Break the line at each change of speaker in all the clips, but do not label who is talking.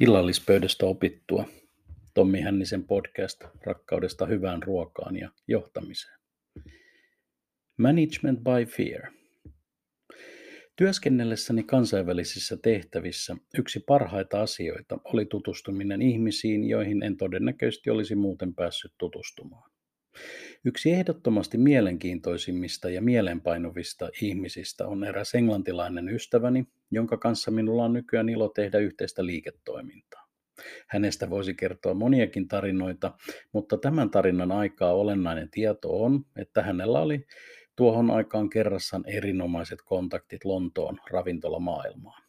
Illallispöydästä opittua. Tommi Hännisen podcast rakkaudesta hyvään ruokaan ja johtamiseen. Management by Fear. Työskennellessäni kansainvälisissä tehtävissä yksi parhaita asioita oli tutustuminen ihmisiin, joihin en todennäköisesti olisi muuten päässyt tutustumaan. Yksi ehdottomasti mielenkiintoisimmista ja mielenpainuvista ihmisistä on eräs englantilainen ystäväni, jonka kanssa minulla on nykyään ilo tehdä yhteistä liiketoimintaa. Hänestä voisi kertoa moniakin tarinoita, mutta tämän tarinan aikaa olennainen tieto on, että hänellä oli tuohon aikaan kerrassaan erinomaiset kontaktit Lontoon ravintolamaailmaan.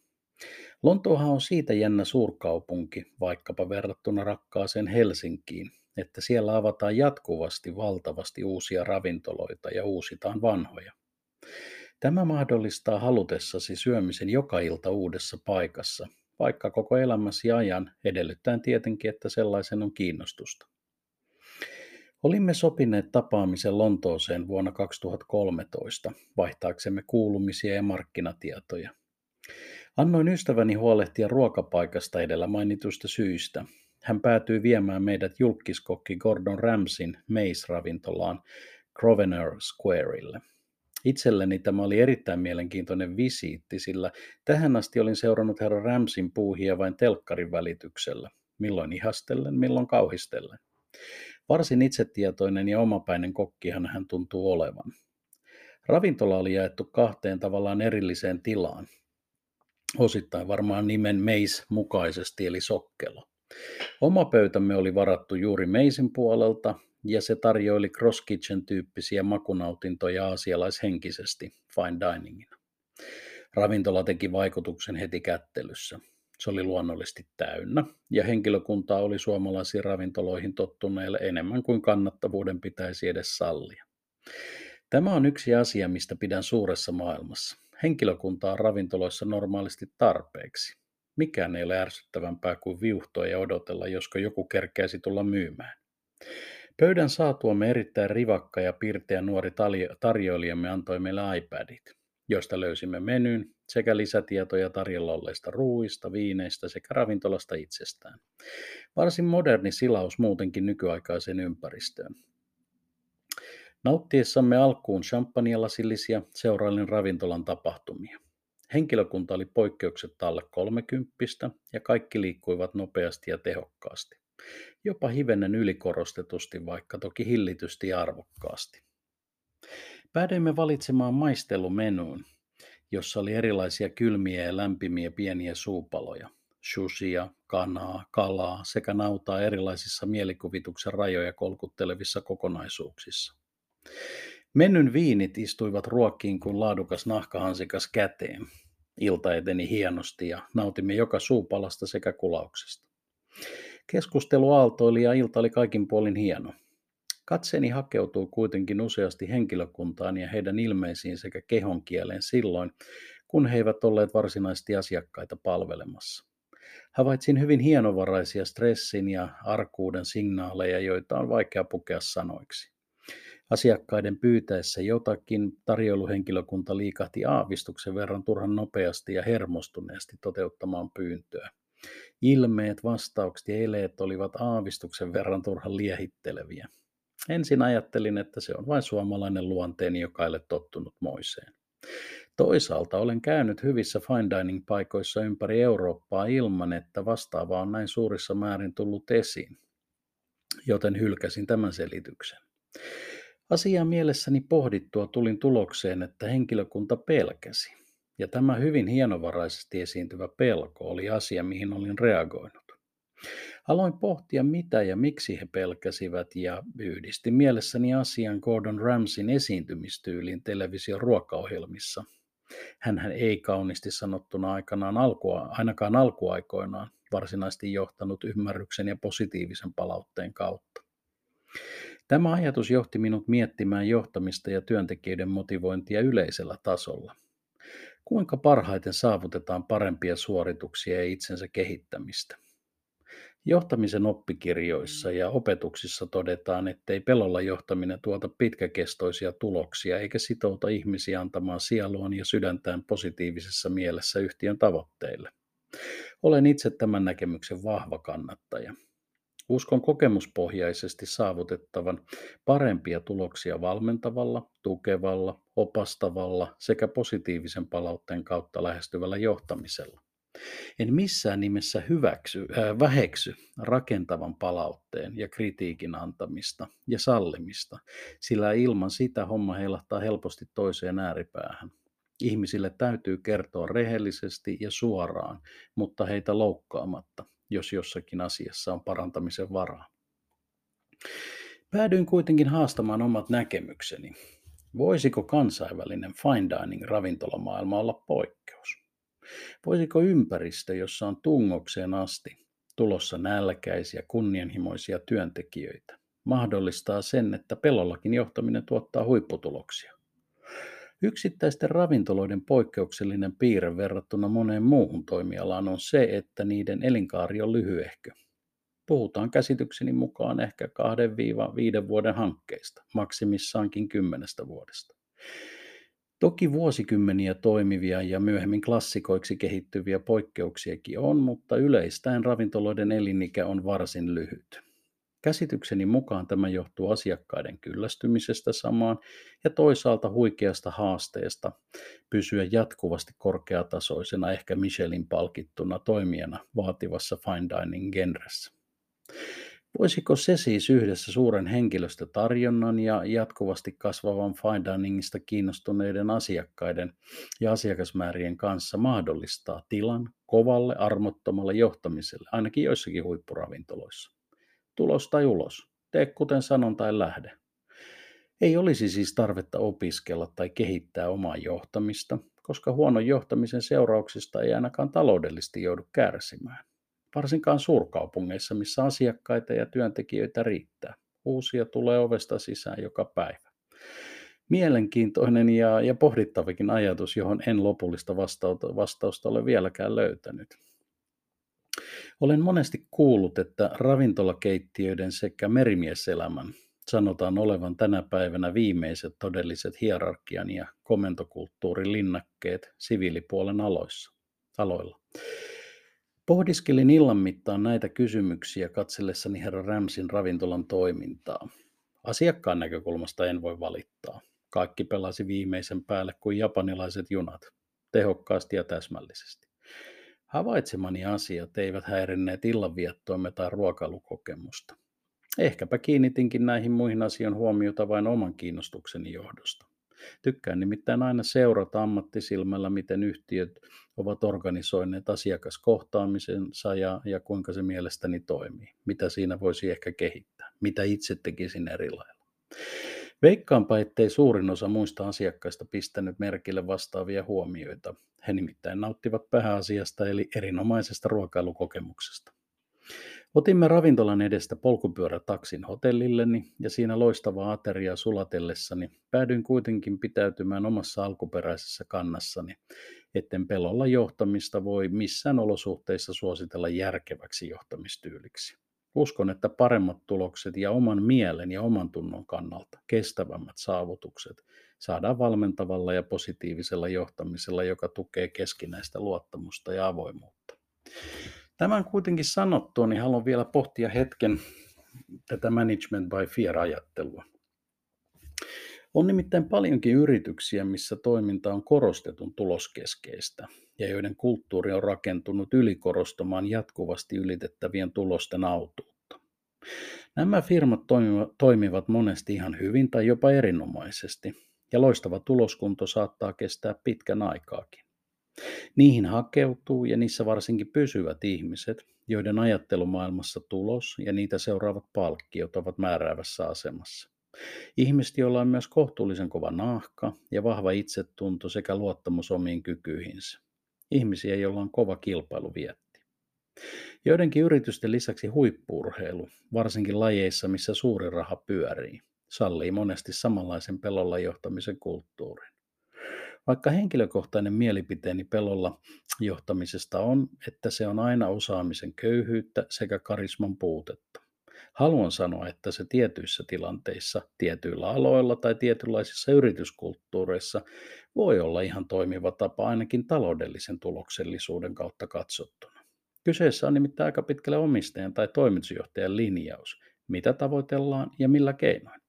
Lontoohan on siitä jännä suurkaupunki, vaikkapa verrattuna rakkaaseen Helsinkiin, että siellä avataan jatkuvasti valtavasti uusia ravintoloita ja uusitaan vanhoja. Tämä mahdollistaa halutessasi syömisen joka ilta uudessa paikassa, vaikka koko elämäsi ajan, edellyttäen tietenkin, että sellaisen on kiinnostusta. Olimme sopineet tapaamisen Lontooseen vuonna 2013 vaihtaaksemme kuulumisia ja markkinatietoja. Annoin ystäväni huolehtia ruokapaikasta edellä mainitusta syistä, hän päätyi viemään meidät julkiskokki Gordon Ramsin Mace-ravintolaan Grosvenor Squareille. Itselleni tämä oli erittäin mielenkiintoinen visiitti, sillä tähän asti olin seurannut herra Ramsin puuhia vain telkkarin välityksellä, milloin ihastellen, milloin kauhistellen. Varsin itsetietoinen ja omapäinen kokkihan hän tuntuu olevan. Ravintola oli jaettu kahteen tavallaan erilliseen tilaan, osittain varmaan nimen Meis mukaisesti eli sokkelo. Oma pöytämme oli varattu juuri meisin puolelta, ja se tarjoili cross kitchen-tyyppisiä makunautintoja aasialaishenkisesti fine diningina. Ravintola teki vaikutuksen heti kättelyssä. Se oli luonnollisesti täynnä, ja henkilökuntaa oli suomalaisiin ravintoloihin tottuneille enemmän kuin kannattavuuden pitäisi edes sallia. Tämä on yksi asia, mistä pidän suuressa maailmassa. Henkilökuntaa on ravintoloissa normaalisti tarpeeksi. Mikään ei ole ärsyttävämpää kuin viuhtoa ja odotella, josko joku kerkeäisi tulla myymään. Pöydän saatuamme erittäin rivakka ja pirteä nuori tarjoilijamme antoi meille iPadit, joista löysimme menyn sekä lisätietoja tarjolla olleista ruuista, viineistä sekä ravintolasta itsestään. Varsin moderni silaus muutenkin nykyaikaiseen ympäristöön. Nauttiessamme alkuun champagnelasillisia seurailin ravintolan tapahtumia. Henkilökunta oli poikkeuksetta alle kolmekymppistä ja kaikki liikkuivat nopeasti ja tehokkaasti. Jopa hivenen ylikorostetusti, vaikka toki hillitysti ja arvokkaasti. Päädyimme valitsemaan maistelumenuun, jossa oli erilaisia kylmiä ja lämpimiä pieniä suupaloja, shushia, kanaa, kalaa sekä nautaa erilaisissa mielikuvituksen rajoja kolkuttelevissa kokonaisuuksissa. Menyn viinit istuivat ruokkiin kuin laadukas nahkahansikas käteen. Ilta eteni hienosti ja nautimme joka suupalasta sekä kulauksesta. Keskustelu aaltoili ja ilta oli kaikin puolin hieno. Katseeni hakeutui kuitenkin useasti henkilökuntaan ja heidän ilmeisiin sekä kehonkieleen silloin, kun he eivät olleet varsinaisesti asiakkaita palvelemassa. Havaitsin hyvin hienovaraisia stressin ja arkuuden signaaleja, joita on vaikea pukea sanoiksi. Asiakkaiden pyytäessä jotakin tarjoiluhenkilökunta liikahti aavistuksen verran turhan nopeasti ja hermostuneesti toteuttamaan pyyntöä. Ilmeet, vastaukset ja eleet olivat aavistuksen verran turhan liehitteleviä. Ensin ajattelin, että se on vain suomalainen luonteeni, joka ei ole tottunut moiseen. Toisaalta olen käynyt hyvissä fine dining paikoissa ympäri Eurooppaa ilman, että vastaava on näin suurissa määrin tullut esiin, joten hylkäsin tämän selityksen. Asiaa mielessäni pohdittua tulin tulokseen, että henkilökunta pelkäsi. Ja tämä hyvin hienovaraisesti esiintyvä pelko oli asia, mihin olin reagoinut. Aloin pohtia, mitä ja miksi he pelkäsivät, ja yhdistin mielessäni asian Gordon Ramsin esiintymistyyliin television ruokaohjelmissa. Hänhän ei kaunisti sanottuna aikanaan alkua, ainakaan alkuaikoinaan varsinaisesti johtanut ymmärryksen ja positiivisen palautteen kautta. Tämä ajatus johti minut miettimään johtamista ja työntekijöiden motivointia yleisellä tasolla. Kuinka parhaiten saavutetaan parempia suorituksia ja itsensä kehittämistä? Johtamisen oppikirjoissa ja opetuksissa todetaan, ettei pelolla johtaminen tuota pitkäkestoisia tuloksia eikä sitouta ihmisiä antamaan sieluaan ja sydäntään positiivisessa mielessä yhtiön tavoitteille. Olen itse tämän näkemyksen vahva kannattaja. Uskon kokemuspohjaisesti saavutettavan parempia tuloksia valmentavalla, tukevalla, opastavalla sekä positiivisen palautteen kautta lähestyvällä johtamisella. En missään nimessä hyväksy, äh, väheksy rakentavan palautteen ja kritiikin antamista ja sallimista, sillä ilman sitä homma heilahtaa helposti toiseen ääripäähän. Ihmisille täytyy kertoa rehellisesti ja suoraan, mutta heitä loukkaamatta, jos jossakin asiassa on parantamisen varaa. Päädyin kuitenkin haastamaan omat näkemykseni. Voisiko kansainvälinen fine dining ravintolamaailma olla poikkeus? Voisiko ympäristö, jossa on tungokseen asti tulossa nälkäisiä, kunnianhimoisia työntekijöitä, mahdollistaa sen, että pelollakin johtaminen tuottaa huipputuloksia? Yksittäisten ravintoloiden poikkeuksellinen piirre verrattuna moneen muuhun toimialaan on se, että niiden elinkaari on lyhyehkö. Puhutaan käsitykseni mukaan ehkä 2-5 vuoden hankkeista, maksimissaankin kymmenestä vuodesta. Toki vuosikymmeniä toimivia ja myöhemmin klassikoiksi kehittyviä poikkeuksiakin on, mutta yleistäen ravintoloiden elinikä on varsin lyhyt. Käsitykseni mukaan tämä johtuu asiakkaiden kyllästymisestä samaan ja toisaalta huikeasta haasteesta pysyä jatkuvasti korkeatasoisena, ehkä Michelin palkittuna toimijana vaativassa fine dining genressä. Voisiko se siis yhdessä suuren henkilöstötarjonnan ja jatkuvasti kasvavan fine diningista kiinnostuneiden asiakkaiden ja asiakasmäärien kanssa mahdollistaa tilan kovalle armottomalle johtamiselle, ainakin joissakin huippuravintoloissa? Tulos tai ulos, tee kuten sanon tai lähde. Ei olisi siis tarvetta opiskella tai kehittää omaa johtamista, koska huonon johtamisen seurauksista ei ainakaan taloudellisesti joudu kärsimään varsinkaan suurkaupungeissa, missä asiakkaita ja työntekijöitä riittää. Uusia tulee ovesta sisään joka päivä. Mielenkiintoinen ja, ja pohdittavikin ajatus, johon en lopullista vastausta, vastausta ole vieläkään löytänyt. Olen monesti kuullut, että ravintolakeittiöiden sekä merimieselämän sanotaan olevan tänä päivänä viimeiset todelliset hierarkian ja komentokulttuurin linnakkeet siviilipuolen aloissa, aloilla. Pohdiskelin illan mittaan näitä kysymyksiä katsellessani herra Ramsin ravintolan toimintaa. Asiakkaan näkökulmasta en voi valittaa. Kaikki pelasi viimeisen päälle kuin japanilaiset junat, tehokkaasti ja täsmällisesti. Havaitsemani asiat eivät häirinneet illanviettoimme tai ruokailukokemusta. Ehkäpä kiinnitinkin näihin muihin asioihin huomiota vain oman kiinnostukseni johdosta. Tykkään nimittäin aina seurata ammattisilmällä, miten yhtiöt ovat organisoineet asiakaskohtaamisensa ja, ja kuinka se mielestäni toimii. Mitä siinä voisi ehkä kehittää, mitä itse tekisin eri lailla. Veikkaanpa, ettei suurin osa muista asiakkaista pistänyt merkille vastaavia huomioita. He nimittäin nauttivat pääasiasta eli erinomaisesta ruokailukokemuksesta. Otimme ravintolan edestä polkupyörätaksin hotellilleni ja siinä loistavaa ateriaa sulatellessani päädyin kuitenkin pitäytymään omassa alkuperäisessä kannassani, etten pelolla johtamista voi missään olosuhteissa suositella järkeväksi johtamistyyliksi. Uskon, että paremmat tulokset ja oman mielen ja oman tunnon kannalta kestävämmät saavutukset saadaan valmentavalla ja positiivisella johtamisella, joka tukee keskinäistä luottamusta ja avoimuutta. Tämän kuitenkin sanottua, niin haluan vielä pohtia hetken tätä management by fear-ajattelua. On nimittäin paljonkin yrityksiä, missä toiminta on korostetun tuloskeskeistä ja joiden kulttuuri on rakentunut ylikorostamaan jatkuvasti ylitettävien tulosten autuutta. Nämä firmat toimivat monesti ihan hyvin tai jopa erinomaisesti, ja loistava tuloskunto saattaa kestää pitkän aikaakin. Niihin hakeutuu ja niissä varsinkin pysyvät ihmiset, joiden ajattelumaailmassa tulos ja niitä seuraavat palkkiot ovat määräävässä asemassa. Ihmiset, joilla on myös kohtuullisen kova nahka ja vahva itsetunto sekä luottamus omiin kykyihinsä. Ihmisiä, joilla on kova kilpailuvietti. Joidenkin yritysten lisäksi huippuurheilu, varsinkin lajeissa, missä suuri raha pyörii, sallii monesti samanlaisen pelolla johtamisen kulttuurin. Vaikka henkilökohtainen mielipiteeni pelolla johtamisesta on, että se on aina osaamisen köyhyyttä sekä karisman puutetta. Haluan sanoa, että se tietyissä tilanteissa, tietyillä aloilla tai tietynlaisissa yrityskulttuureissa voi olla ihan toimiva tapa ainakin taloudellisen tuloksellisuuden kautta katsottuna. Kyseessä on nimittäin aika pitkälle omistajan tai toimitusjohtajan linjaus, mitä tavoitellaan ja millä keinoin.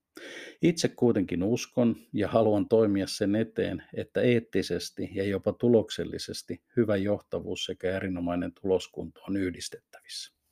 Itse kuitenkin uskon ja haluan toimia sen eteen, että eettisesti ja jopa tuloksellisesti hyvä johtavuus sekä erinomainen tuloskunto on yhdistettävissä.